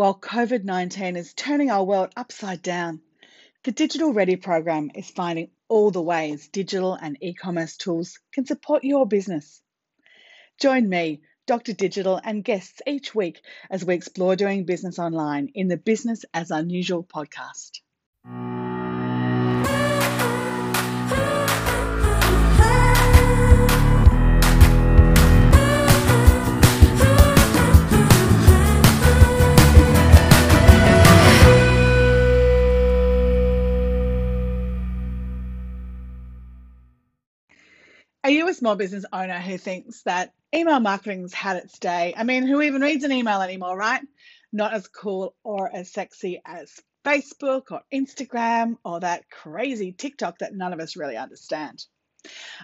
While COVID 19 is turning our world upside down, the Digital Ready program is finding all the ways digital and e commerce tools can support your business. Join me, Dr. Digital, and guests each week as we explore doing business online in the Business as Unusual podcast. Are you a small business owner who thinks that email marketing's had its day? I mean, who even reads an email anymore, right? Not as cool or as sexy as Facebook or Instagram or that crazy TikTok that none of us really understand.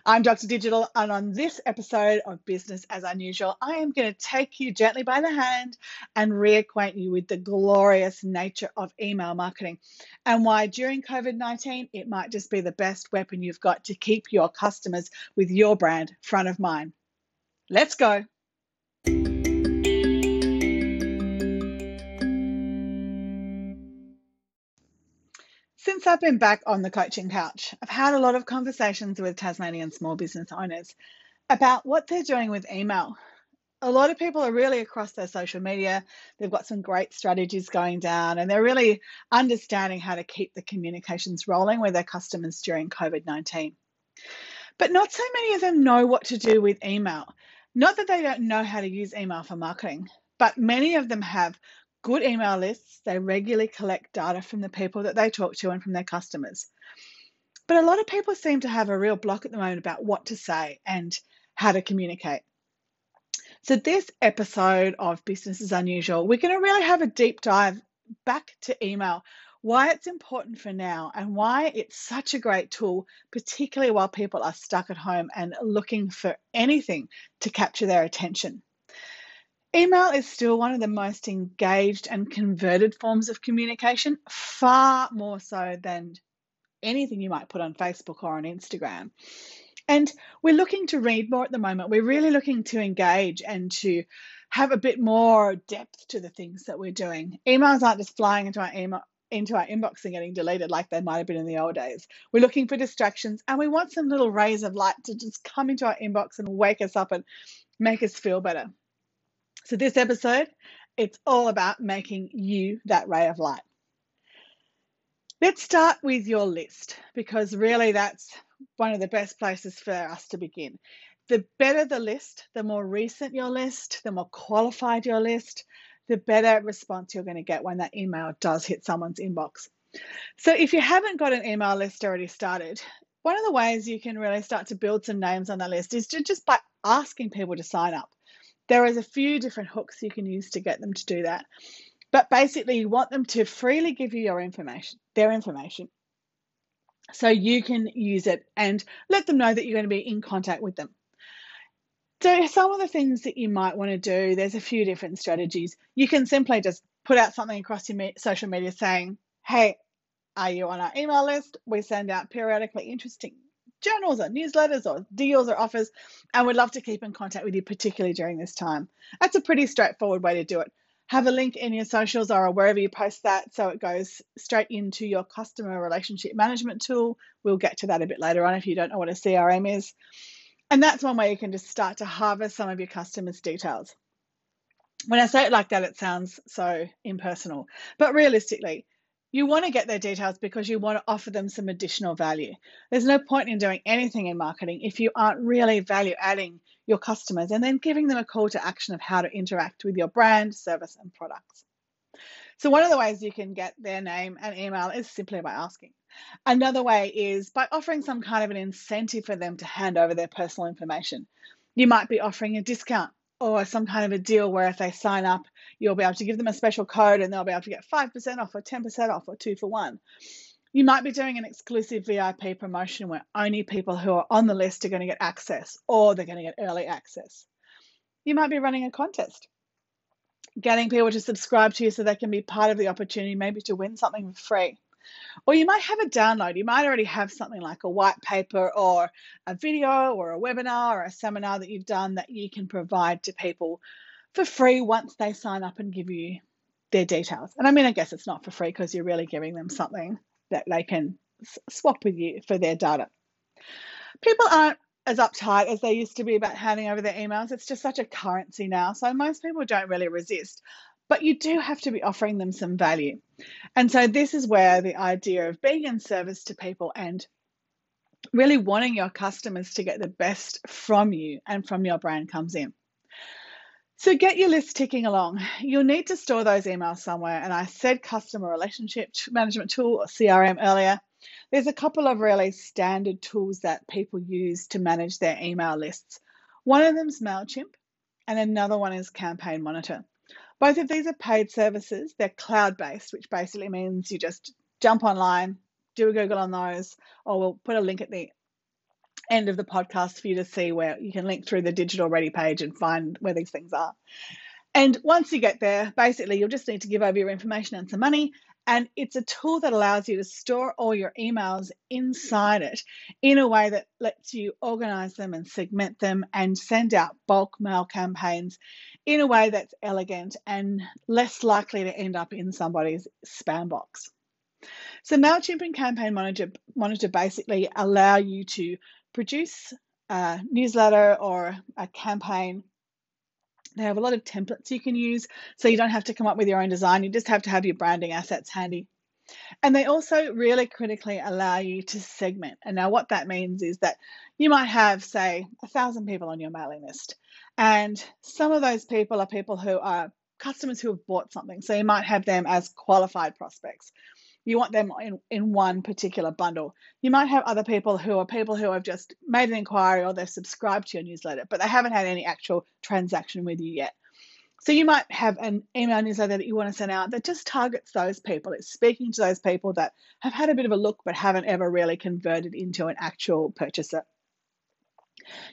I'm Dr. Digital, and on this episode of Business as Unusual, I am going to take you gently by the hand and reacquaint you with the glorious nature of email marketing and why during COVID 19 it might just be the best weapon you've got to keep your customers with your brand front of mind. Let's go. Since I've been back on the coaching couch, I've had a lot of conversations with Tasmanian small business owners about what they're doing with email. A lot of people are really across their social media. They've got some great strategies going down and they're really understanding how to keep the communications rolling with their customers during COVID 19. But not so many of them know what to do with email. Not that they don't know how to use email for marketing, but many of them have good email lists. They regularly collect data from the people that they talk to and from their customers. But a lot of people seem to have a real block at the moment about what to say and how to communicate. So, this episode of Business is Unusual, we're going to really have a deep dive back to email, why it's important for now, and why it's such a great tool, particularly while people are stuck at home and looking for anything to capture their attention. Email is still one of the most engaged and converted forms of communication, far more so than anything you might put on Facebook or on Instagram. And we're looking to read more at the moment. We're really looking to engage and to have a bit more depth to the things that we're doing. Emails aren't just flying into our email into our inbox and getting deleted like they might have been in the old days. We're looking for distractions and we want some little rays of light to just come into our inbox and wake us up and make us feel better. So, this episode, it's all about making you that ray of light. Let's start with your list because really that's one of the best places for us to begin. The better the list, the more recent your list, the more qualified your list, the better response you're going to get when that email does hit someone's inbox. So, if you haven't got an email list already started, one of the ways you can really start to build some names on that list is to just by asking people to sign up. There is a few different hooks you can use to get them to do that. But basically, you want them to freely give you your information, their information, so you can use it and let them know that you're going to be in contact with them. So, some of the things that you might want to do, there's a few different strategies. You can simply just put out something across your social media saying, Hey, are you on our email list? We send out periodically interesting journals or newsletters or deals or offers, and we'd love to keep in contact with you, particularly during this time. That's a pretty straightforward way to do it. Have a link in your socials or wherever you post that so it goes straight into your customer relationship management tool. We'll get to that a bit later on if you don't know what a CRM is. And that's one way you can just start to harvest some of your customers' details. When I say it like that, it sounds so impersonal. But realistically, you want to get their details because you want to offer them some additional value. There's no point in doing anything in marketing if you aren't really value adding your customers and then giving them a call to action of how to interact with your brand, service, and products. So, one of the ways you can get their name and email is simply by asking. Another way is by offering some kind of an incentive for them to hand over their personal information. You might be offering a discount or some kind of a deal where if they sign up, you'll be able to give them a special code and they'll be able to get 5% off or 10% off or two for one. You might be doing an exclusive VIP promotion where only people who are on the list are going to get access or they're going to get early access. You might be running a contest, getting people to subscribe to you so they can be part of the opportunity, maybe to win something for free. Or you might have a download. You might already have something like a white paper or a video or a webinar or a seminar that you've done that you can provide to people for free once they sign up and give you their details. And I mean, I guess it's not for free because you're really giving them something that they can swap with you for their data. People aren't as uptight as they used to be about handing over their emails. It's just such a currency now. So most people don't really resist. But you do have to be offering them some value. And so this is where the idea of being in service to people and really wanting your customers to get the best from you and from your brand comes in. So get your list ticking along. You'll need to store those emails somewhere. And I said customer relationship management tool or CRM earlier. There's a couple of really standard tools that people use to manage their email lists. One of them is MailChimp, and another one is Campaign Monitor. Both of these are paid services. They're cloud based, which basically means you just jump online, do a Google on those, or we'll put a link at the end of the podcast for you to see where you can link through the digital ready page and find where these things are. And once you get there, basically, you'll just need to give over your information and some money. And it's a tool that allows you to store all your emails inside it in a way that lets you organize them and segment them and send out bulk mail campaigns in a way that's elegant and less likely to end up in somebody's spam box. So MailChimp and Campaign Monitor, Monitor basically allow you to produce a newsletter or a campaign. They have a lot of templates you can use, so you don't have to come up with your own design. You just have to have your branding assets handy. And they also really critically allow you to segment. And now, what that means is that you might have, say, a thousand people on your mailing list, and some of those people are people who are customers who have bought something. So you might have them as qualified prospects you want them in, in one particular bundle. You might have other people who are people who have just made an inquiry or they've subscribed to your newsletter, but they haven't had any actual transaction with you yet. So you might have an email newsletter that you want to send out that just targets those people. It's speaking to those people that have had a bit of a look but haven't ever really converted into an actual purchaser.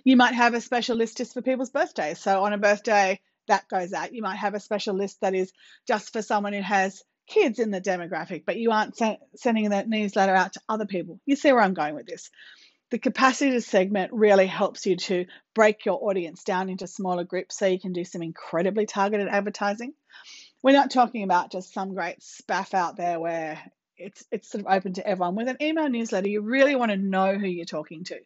You might have a special list just for people's birthdays. So on a birthday, that goes out. You might have a special list that is just for someone who has kids in the demographic, but you aren't sending that newsletter out to other people. You see where I'm going with this. The capacity to segment really helps you to break your audience down into smaller groups so you can do some incredibly targeted advertising. We're not talking about just some great spaff out there where it's it's sort of open to everyone. With an email newsletter, you really want to know who you're talking to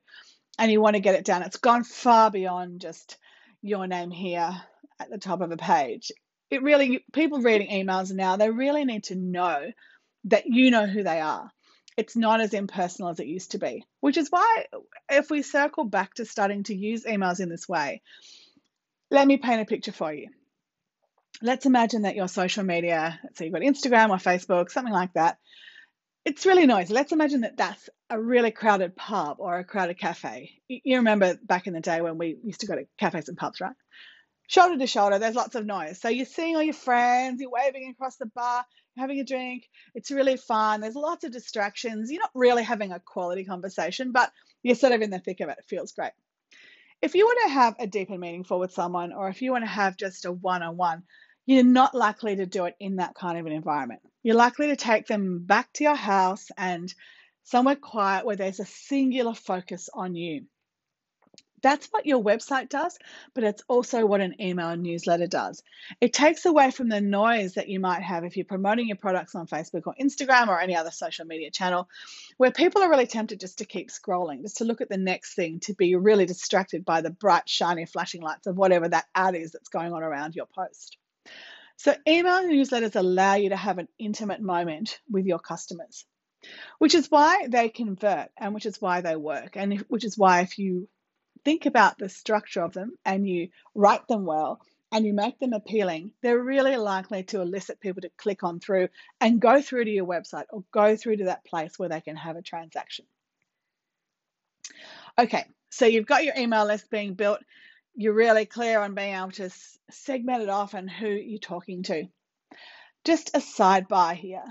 and you want to get it down. It's gone far beyond just your name here at the top of a page it really people reading emails now they really need to know that you know who they are. It's not as impersonal as it used to be which is why if we circle back to starting to use emails in this way let me paint a picture for you. Let's imagine that your social media so you've got instagram or facebook something like that. It's really noisy. Let's imagine that that's a really crowded pub or a crowded cafe. You remember back in the day when we used to go to cafes and pubs right shoulder to shoulder, there's lots of noise. So you're seeing all your friends, you're waving across the bar, having a drink. It's really fun. There's lots of distractions. You're not really having a quality conversation, but you're sort of in the thick of it. It feels great. If you want to have a deep and meaningful with someone, or if you want to have just a one on one, you're not likely to do it in that kind of an environment. You're likely to take them back to your house and somewhere quiet where there's a singular focus on you. That's what your website does, but it's also what an email newsletter does. It takes away from the noise that you might have if you're promoting your products on Facebook or Instagram or any other social media channel, where people are really tempted just to keep scrolling, just to look at the next thing, to be really distracted by the bright, shiny, flashing lights of whatever that ad is that's going on around your post. So, email newsletters allow you to have an intimate moment with your customers, which is why they convert and which is why they work, and which is why if you think about the structure of them and you write them well and you make them appealing, they're really likely to elicit people to click on through and go through to your website or go through to that place where they can have a transaction. Okay, so you've got your email list being built. You're really clear on being able to segment it off and who you're talking to. Just a sidebar here.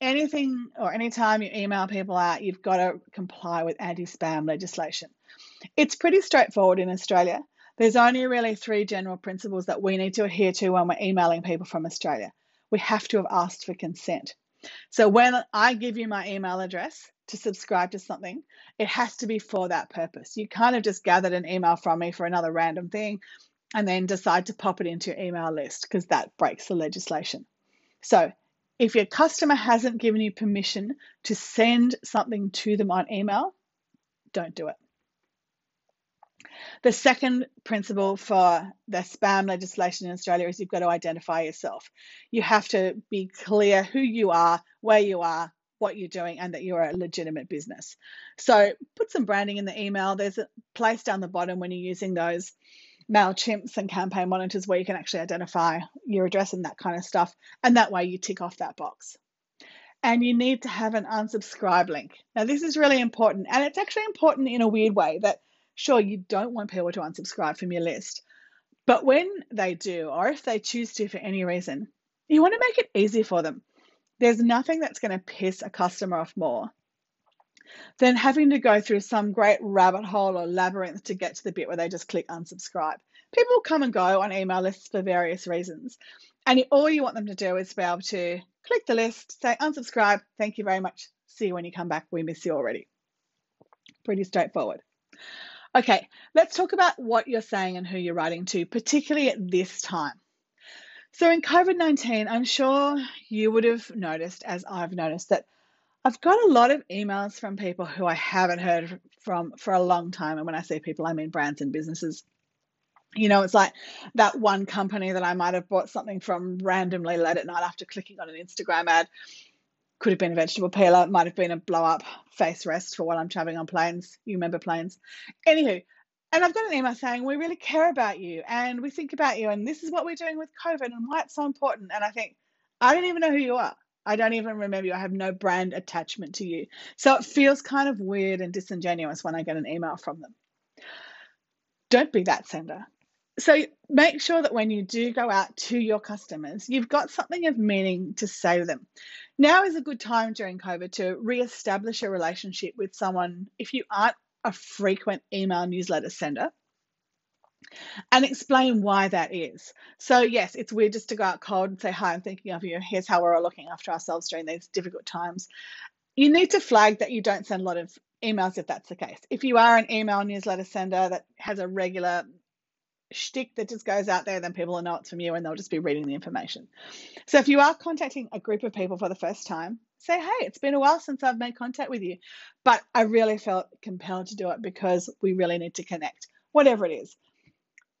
Anything or anytime you email people out, you've got to comply with anti spam legislation. It's pretty straightforward in Australia. There's only really three general principles that we need to adhere to when we're emailing people from Australia. We have to have asked for consent. So when I give you my email address to subscribe to something, it has to be for that purpose. You kind of just gathered an email from me for another random thing and then decide to pop it into your email list because that breaks the legislation. So if your customer hasn't given you permission to send something to them on email, don't do it. The second principle for the spam legislation in Australia is you've got to identify yourself. You have to be clear who you are, where you are, what you're doing, and that you're a legitimate business. So put some branding in the email. There's a place down the bottom when you're using those MailChimps and campaign monitors where you can actually identify your address and that kind of stuff. And that way you tick off that box. And you need to have an unsubscribe link. Now, this is really important. And it's actually important in a weird way that, sure, you don't want people to unsubscribe from your list. But when they do, or if they choose to for any reason, you want to make it easy for them. There's nothing that's going to piss a customer off more than having to go through some great rabbit hole or labyrinth to get to the bit where they just click unsubscribe. People come and go on email lists for various reasons. And all you want them to do is be able to click the list, say unsubscribe, thank you very much, see you when you come back, we miss you already. Pretty straightforward. Okay, let's talk about what you're saying and who you're writing to, particularly at this time. So, in COVID 19, I'm sure you would have noticed, as I've noticed, that I've got a lot of emails from people who I haven't heard from for a long time. And when I say people, I mean brands and businesses. You know, it's like that one company that I might have bought something from randomly late at night after clicking on an Instagram ad. Could have been a vegetable peeler, might have been a blow up face rest for while I'm traveling on planes. You remember planes. Anywho, and I've got an email saying, We really care about you and we think about you, and this is what we're doing with COVID and why it's so important. And I think, I don't even know who you are. I don't even remember you. I have no brand attachment to you. So it feels kind of weird and disingenuous when I get an email from them. Don't be that sender. So make sure that when you do go out to your customers, you've got something of meaning to say to them. Now is a good time during COVID to re-establish a relationship with someone if you aren't a frequent email newsletter sender and explain why that is. So, yes, it's weird just to go out cold and say, Hi, I'm thinking of you. Here's how we're all looking after ourselves during these difficult times. You need to flag that you don't send a lot of emails if that's the case. If you are an email newsletter sender that has a regular shtick that just goes out there, then people will know it's from you and they'll just be reading the information. So, if you are contacting a group of people for the first time, say, Hey, it's been a while since I've made contact with you, but I really felt compelled to do it because we really need to connect, whatever it is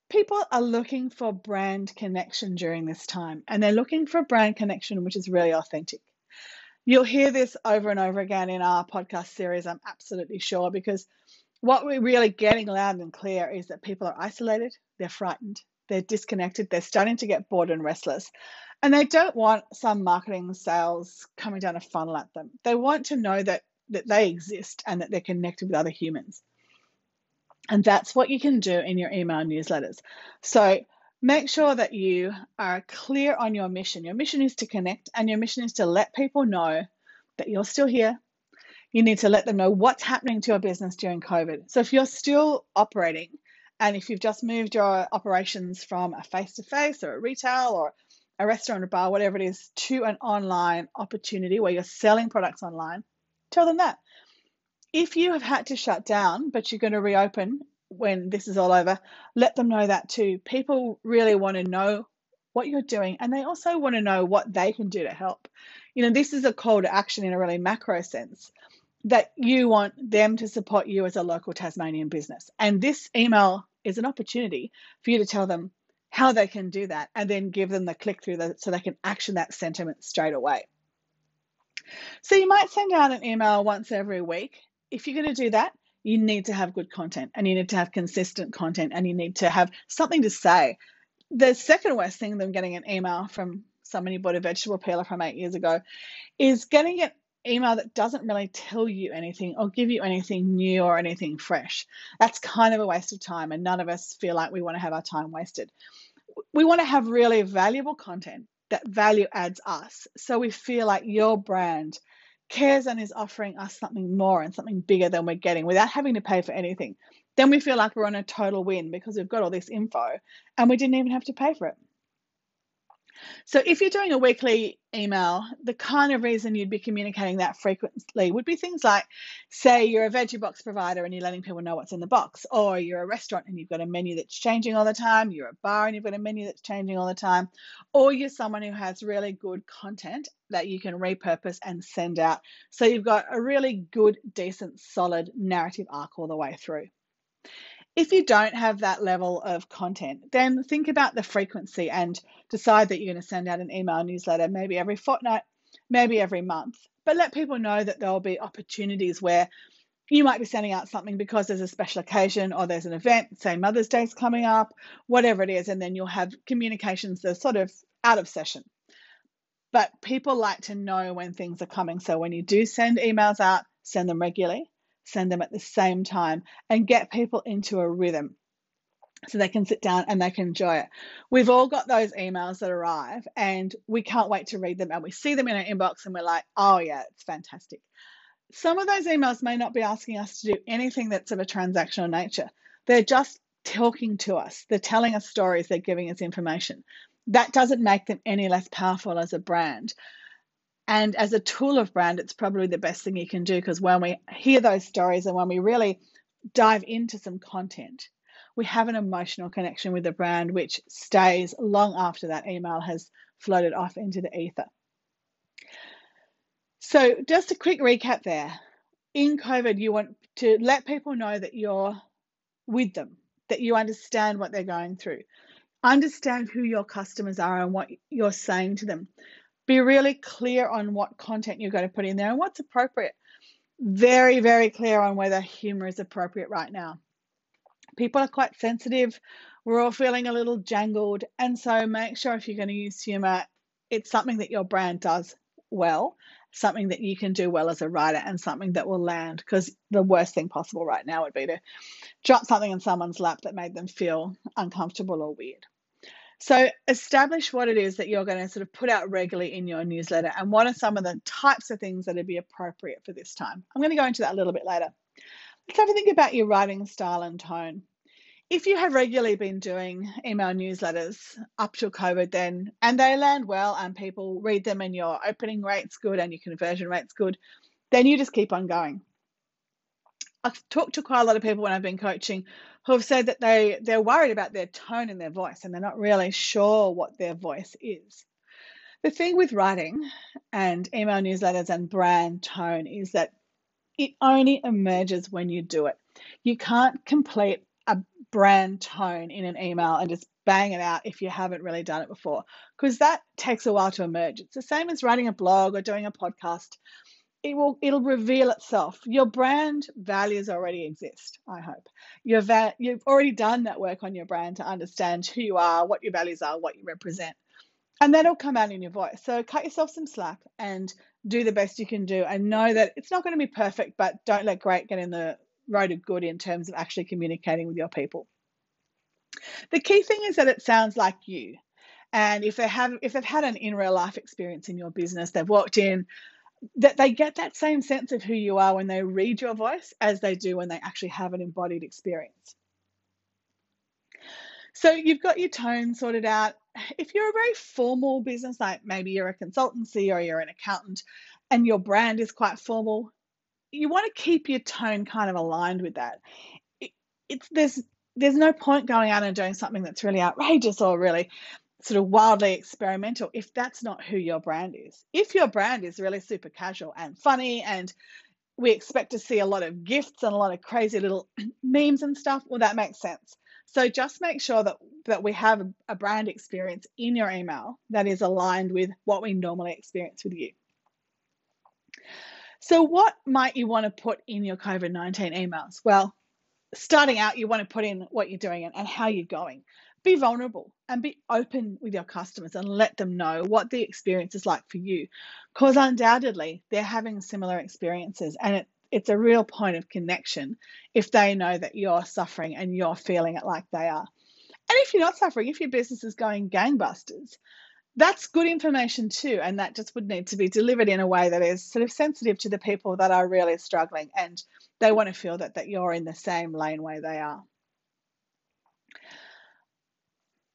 people are looking for brand connection during this time, and they're looking for brand connection which is really authentic. You'll hear this over and over again in our podcast series, I'm absolutely sure, because what we're really getting loud and clear is that people are isolated, they're frightened, they're disconnected, they're starting to get bored and restless. And they don't want some marketing sales coming down a funnel at them. They want to know that, that they exist and that they're connected with other humans. And that's what you can do in your email newsletters. So make sure that you are clear on your mission. Your mission is to connect, and your mission is to let people know that you're still here. You need to let them know what's happening to your business during COVID. So if you're still operating, and if you've just moved your operations from a face to face or a retail or a restaurant or bar, whatever it is, to an online opportunity where you're selling products online, tell them that if you have had to shut down, but you're going to reopen when this is all over, let them know that too. People really want to know what you're doing and they also want to know what they can do to help. You know, this is a call to action in a really macro sense that you want them to support you as a local Tasmanian business. And this email is an opportunity for you to tell them how they can do that and then give them the click through the, so they can action that sentiment straight away. So you might send out an email once every week if you're going to do that, you need to have good content and you need to have consistent content and you need to have something to say. The second worst thing than getting an email from somebody bought a vegetable peeler from eight years ago is getting an email that doesn't really tell you anything or give you anything new or anything fresh. That's kind of a waste of time, and none of us feel like we want to have our time wasted. We want to have really valuable content that value adds us. So we feel like your brand cares and is offering us something more and something bigger than we're getting without having to pay for anything, then we feel like we're on a total win because we've got all this info and we didn't even have to pay for it. So if you're doing a weekly email, the kind of reason you'd be communicating that frequently would be things like, say, you're a veggie box provider and you're letting people know what's in the box, or you're a restaurant and you've got a menu that's changing all the time, you're a bar and you've got a menu that's changing all the time, or you're someone who has really good content that you can repurpose and send out. So you've got a really good, decent, solid narrative arc all the way through. If you don't have that level of content, then think about the frequency and decide that you're going to send out an email newsletter maybe every fortnight, maybe every month. But let people know that there will be opportunities where you might be sending out something because there's a special occasion or there's an event, say Mother's Day's coming up, whatever it is, and then you'll have communications that are sort of out of session. But people like to know when things are coming. So when you do send emails out, send them regularly send them at the same time and get people into a rhythm so they can sit down and they can enjoy it. We've all got those emails that arrive and we can't wait to read them and we see them in our inbox and we're like, oh yeah, it's fantastic. Some of those emails may not be asking us to do anything that's of a transactional nature. They're just talking to us, they're telling us stories, they're giving us information. That doesn't make them any less powerful as a brand. And as a tool of brand, it's probably the best thing you can do because when we hear those stories and when we really dive into some content, we have an emotional connection with the brand which stays long after that email has floated off into the ether. So, just a quick recap there. In COVID, you want to let people know that you're with them, that you understand what they're going through, understand who your customers are and what you're saying to them. Be really clear on what content you're going to put in there and what's appropriate. Very, very clear on whether humor is appropriate right now. People are quite sensitive. We're all feeling a little jangled. And so make sure if you're going to use humor, it's something that your brand does well, something that you can do well as a writer, and something that will land. Because the worst thing possible right now would be to drop something in someone's lap that made them feel uncomfortable or weird. So establish what it is that you're going to sort of put out regularly in your newsletter and what are some of the types of things that would be appropriate for this time. I'm going to go into that a little bit later. Let's have a think about your writing style and tone. If you have regularly been doing email newsletters up till COVID, then and they land well and people read them and your opening rate's good and your conversion rate's good, then you just keep on going. I've talked to quite a lot of people when I've been coaching who have said that they, they're worried about their tone in their voice and they're not really sure what their voice is. The thing with writing and email newsletters and brand tone is that it only emerges when you do it. You can't complete a brand tone in an email and just bang it out if you haven't really done it before, because that takes a while to emerge. It's the same as writing a blog or doing a podcast it will it'll reveal itself. Your brand values already exist. I hope you've you've already done that work on your brand to understand who you are, what your values are, what you represent, and that'll come out in your voice. So cut yourself some slack and do the best you can do, and know that it's not going to be perfect, but don't let great get in the road of good in terms of actually communicating with your people. The key thing is that it sounds like you. And if they have if they've had an in real life experience in your business, they've walked in, that they get that same sense of who you are when they read your voice as they do when they actually have an embodied experience. So you've got your tone sorted out. If you're a very formal business, like maybe you're a consultancy or you're an accountant and your brand is quite formal, you want to keep your tone kind of aligned with that. It, it's there's there's no point going out and doing something that's really outrageous or really sort of wildly experimental if that's not who your brand is. If your brand is really super casual and funny and we expect to see a lot of GIFs and a lot of crazy little memes and stuff, well, that makes sense. So just make sure that, that we have a brand experience in your email that is aligned with what we normally experience with you. So, what might you want to put in your COVID 19 emails? Well, starting out, you want to put in what you're doing and, and how you're going be vulnerable and be open with your customers and let them know what the experience is like for you. Because undoubtedly they're having similar experiences and it, it's a real point of connection if they know that you're suffering and you're feeling it like they are. And if you're not suffering if your business is going gangbusters that's good information too and that just would need to be delivered in a way that is sort of sensitive to the people that are really struggling and they want to feel that that you're in the same lane laneway they are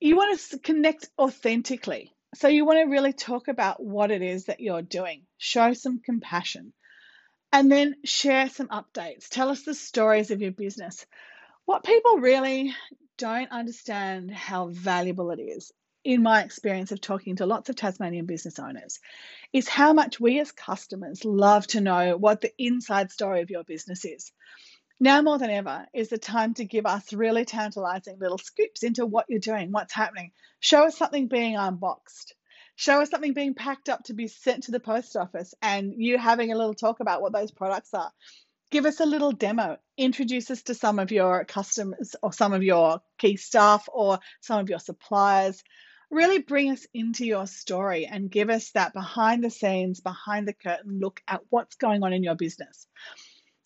you want to connect authentically So you want to really talk about what it is that you're doing, show some compassion, and then share some updates. Tell us the stories of your business. What people really don't understand how valuable it is, in my experience of talking to lots of Tasmanian business owners, is how much we as customers love to know what the inside story of your business is. Now more than ever is the time to give us really tantalizing little scoops into what you're doing, what's happening. Show us something being unboxed. Show us something being packed up to be sent to the post office and you having a little talk about what those products are. Give us a little demo. Introduce us to some of your customers or some of your key staff or some of your suppliers. Really bring us into your story and give us that behind the scenes, behind the curtain look at what's going on in your business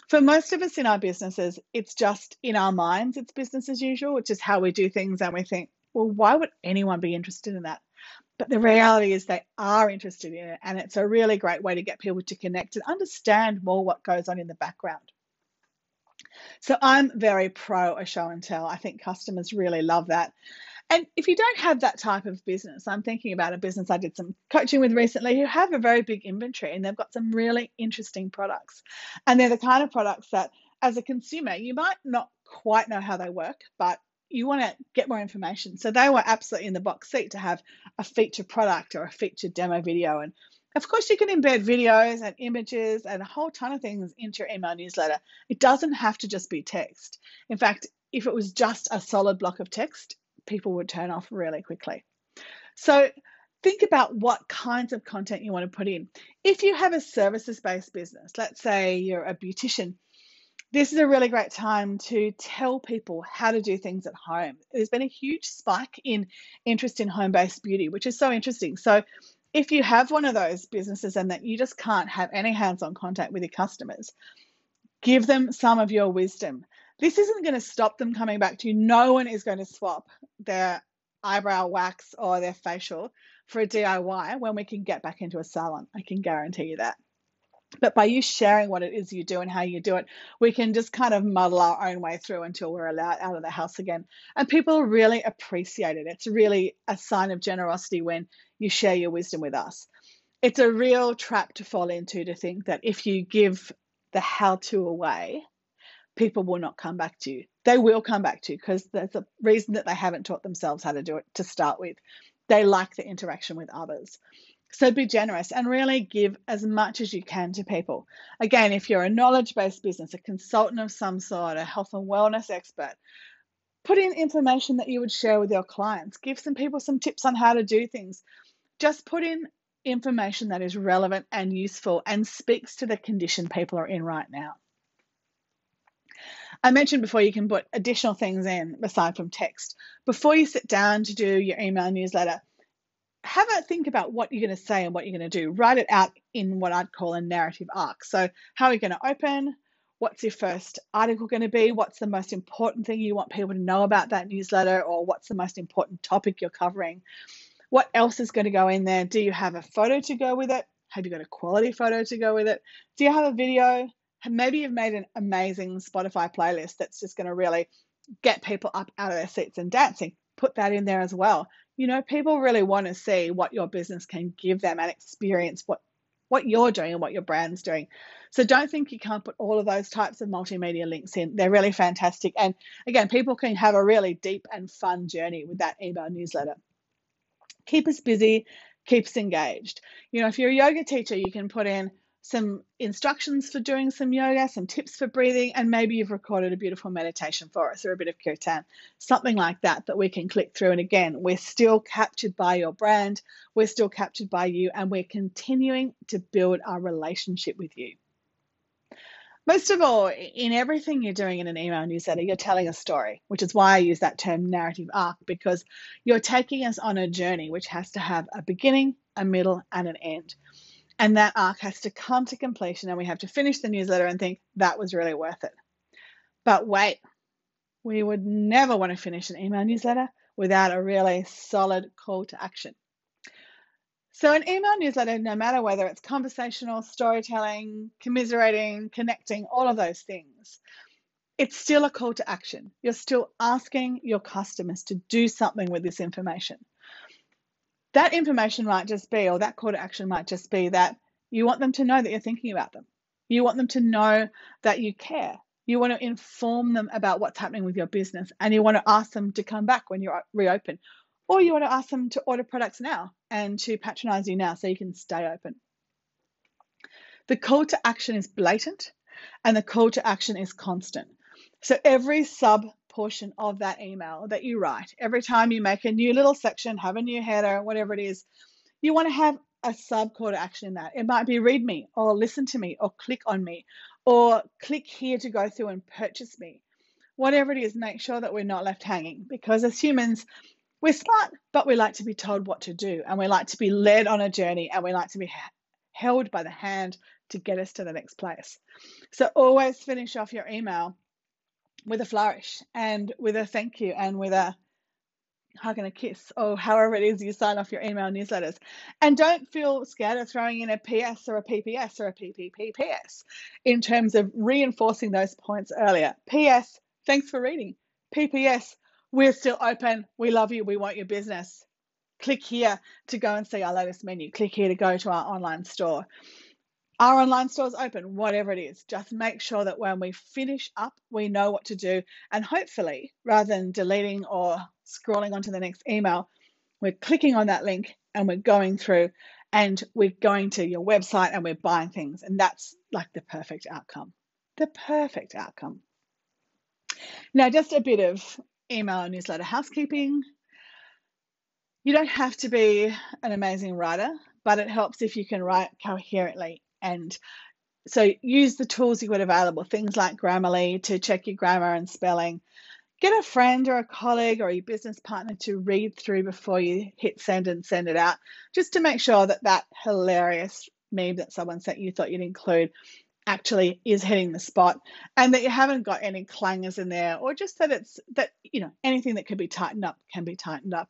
for most of us in our businesses, it's just in our minds, it's business as usual, which is how we do things. And we think, well, why would anyone be interested in that? But the reality is they are interested in it. And it's a really great way to get people to connect and understand more what goes on in the background. So I'm very pro a show and tell. I think customers really love that. And if you don't have that type of business, I'm thinking about a business I did some coaching with recently who have a very big inventory and they've got some really interesting products. And they're the kind of products that, as a consumer, you might not quite know how they work, but you want to get more information. So they were absolutely in the box seat to have a feature product or a featured demo video. And of course, you can embed videos and images and a whole ton of things into your email newsletter. It doesn't have to just be text. In fact, if it was just a solid block of text, people would turn off really quickly. So think about what kinds of content you want to put in. If you have a services based business, let's say you're a beautician, this is a really great time to tell people how to do things at home. There's been a huge spike in interest in home based beauty, which is so interesting. So, if you have one of those businesses and that you just can't have any hands on contact with your customers, give them some of your wisdom. This isn't going to stop them coming back to you. No one is going to swap their eyebrow wax or their facial for a DIY when we can get back into a salon. I can guarantee you that. But by you sharing what it is you do and how you do it, we can just kind of muddle our own way through until we're allowed out of the house again. And people really appreciate it. It's really a sign of generosity when you share your wisdom with us. It's a real trap to fall into to think that if you give the how to away, people will not come back to you. They will come back to you because there's a reason that they haven't taught themselves how to do it to start with. They like the interaction with others. So be generous and really give as much as you can to people. Again, if you're a knowledge based business, a consultant of some sort, a health and wellness expert, put in information that you would share with your clients. Give some people some tips on how to do things. Just put in information that is relevant and useful and speaks to the condition people are in right now. I mentioned before you can put additional things in aside from text. Before you sit down to do your email newsletter, have a think about what you're going to say and what you're going to do. Write it out in what I'd call a narrative arc. So, how are you going to open? What's your first article going to be? What's the most important thing you want people to know about that newsletter? Or what's the most important topic you're covering? What else is going to go in there? Do you have a photo to go with it? Have you got a quality photo to go with it? Do you have a video? Maybe you've made an amazing Spotify playlist that's just going to really get people up out of their seats and dancing. Put that in there as well. You know, people really want to see what your business can give them and experience what what you're doing and what your brand's doing. So don't think you can't put all of those types of multimedia links in. They're really fantastic. And again, people can have a really deep and fun journey with that email newsletter. Keep us busy, keep us engaged. You know, if you're a yoga teacher, you can put in some instructions for doing some yoga, some tips for breathing, and maybe you've recorded a beautiful meditation for us or a bit of kirtan, something like that that we can click through. And again, we're still captured by your brand, we're still captured by you, and we're continuing to build our relationship with you. Most of all, in everything you're doing in an email newsletter, you're telling a story, which is why I use that term narrative arc, because you're taking us on a journey which has to have a beginning, a middle, and an end. And that arc has to come to completion, and we have to finish the newsletter and think that was really worth it. But wait, we would never want to finish an email newsletter without a really solid call to action. So, an email newsletter, no matter whether it's conversational, storytelling, commiserating, connecting, all of those things, it's still a call to action. You're still asking your customers to do something with this information. That information might just be, or that call to action might just be that you want them to know that you're thinking about them. You want them to know that you care. You want to inform them about what's happening with your business and you want to ask them to come back when you're reopen. Or you want to ask them to order products now and to patronize you now so you can stay open. The call to action is blatant and the call to action is constant. So every sub portion of that email that you write, every time you make a new little section, have a new header, whatever it is, you want to have a sub call to action in that. It might be read me or listen to me or click on me or click here to go through and purchase me. Whatever it is, make sure that we're not left hanging because as humans, we're smart, but we like to be told what to do and we like to be led on a journey and we like to be held by the hand to get us to the next place. So always finish off your email with a flourish and with a thank you and with a hug and a kiss or however it is you sign off your email newsletters. And don't feel scared of throwing in a PS or a PPS or a PPPPS in terms of reinforcing those points earlier. PS, thanks for reading. PPS, we're still open. We love you. We want your business. Click here to go and see our latest menu. Click here to go to our online store our online store is open, whatever it is. Just make sure that when we finish up, we know what to do. And hopefully, rather than deleting or scrolling onto the next email, we're clicking on that link and we're going through and we're going to your website and we're buying things. And that's like the perfect outcome. The perfect outcome. Now, just a bit of email and newsletter housekeeping. You don't have to be an amazing writer, but it helps if you can write coherently and so use the tools you've got available, things like Grammarly to check your grammar and spelling. Get a friend or a colleague or your business partner to read through before you hit send and send it out, just to make sure that that hilarious meme that someone sent you thought you'd include actually is hitting the spot and that you haven't got any clangers in there or just that it's that you know anything that could be tightened up can be tightened up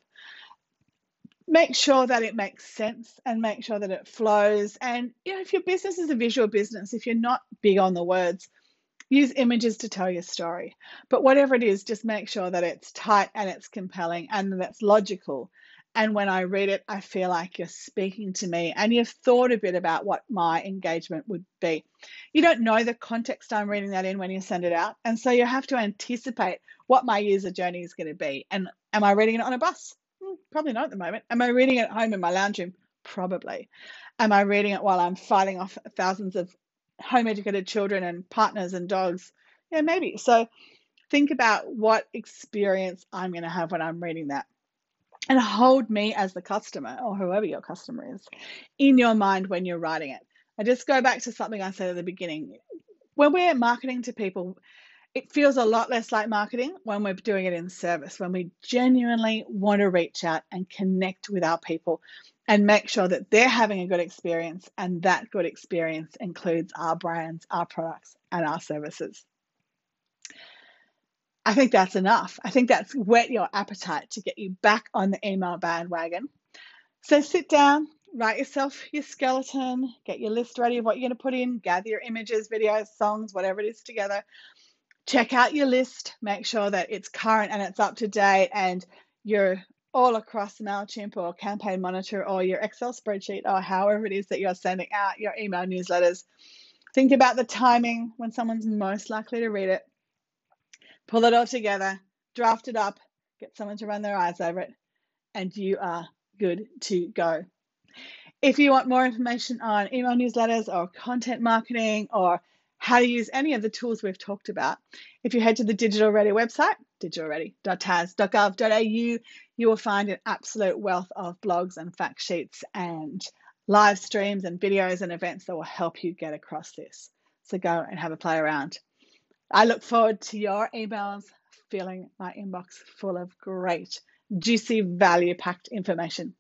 make sure that it makes sense and make sure that it flows. And you know, if your business is a visual business, if you're not big on the words, use images to tell your story. But whatever it is, just make sure that it's tight and it's compelling and that it's logical. And when I read it, I feel like you're speaking to me and you've thought a bit about what my engagement would be. You don't know the context I'm reading that in when you send it out. And so you have to anticipate what my user journey is going to be. And am I reading it on a bus? Probably not at the moment. Am I reading it at home in my lounge room? Probably. Am I reading it while I'm fighting off thousands of home educated children and partners and dogs? Yeah, maybe. So think about what experience I'm going to have when I'm reading that. And hold me as the customer or whoever your customer is in your mind when you're writing it. I just go back to something I said at the beginning. When we're marketing to people, it feels a lot less like marketing when we're doing it in service, when we genuinely want to reach out and connect with our people and make sure that they're having a good experience. And that good experience includes our brands, our products, and our services. I think that's enough. I think that's whet your appetite to get you back on the email bandwagon. So sit down, write yourself your skeleton, get your list ready of what you're going to put in, gather your images, videos, songs, whatever it is together, check out your list, make sure that it's current and it's up to date, and you're all across MailChimp or Campaign Monitor or your Excel spreadsheet or however it is that you're sending out your email newsletters. Think about the timing when someone's most likely to read it. Pull it all together, draft it up, get someone to run their eyes over it, and you are good to go. If you want more information on email newsletters or content marketing or how to use any of the tools we've talked about. If you head to the Digital Ready website, digitalready.tas.gov.au, you will find an absolute wealth of blogs and fact sheets and live streams and videos and events that will help you get across this. So go and have a play around. I look forward to your emails, filling my inbox full of great, juicy, value packed information.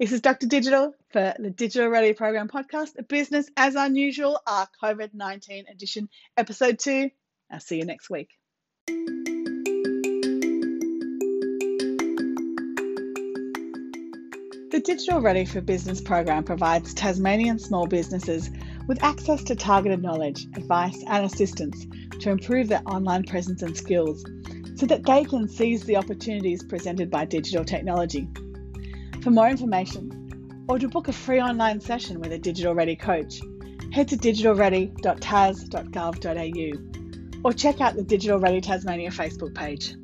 This is Dr. Digital for the Digital Ready Program podcast, a Business as Unusual, our COVID 19 edition, episode two. I'll see you next week. The Digital Ready for Business program provides Tasmanian small businesses with access to targeted knowledge, advice, and assistance to improve their online presence and skills so that they can seize the opportunities presented by digital technology. For more information or to book a free online session with a Digital Ready coach, head to digitalready.tas.gov.au or check out the Digital Ready Tasmania Facebook page.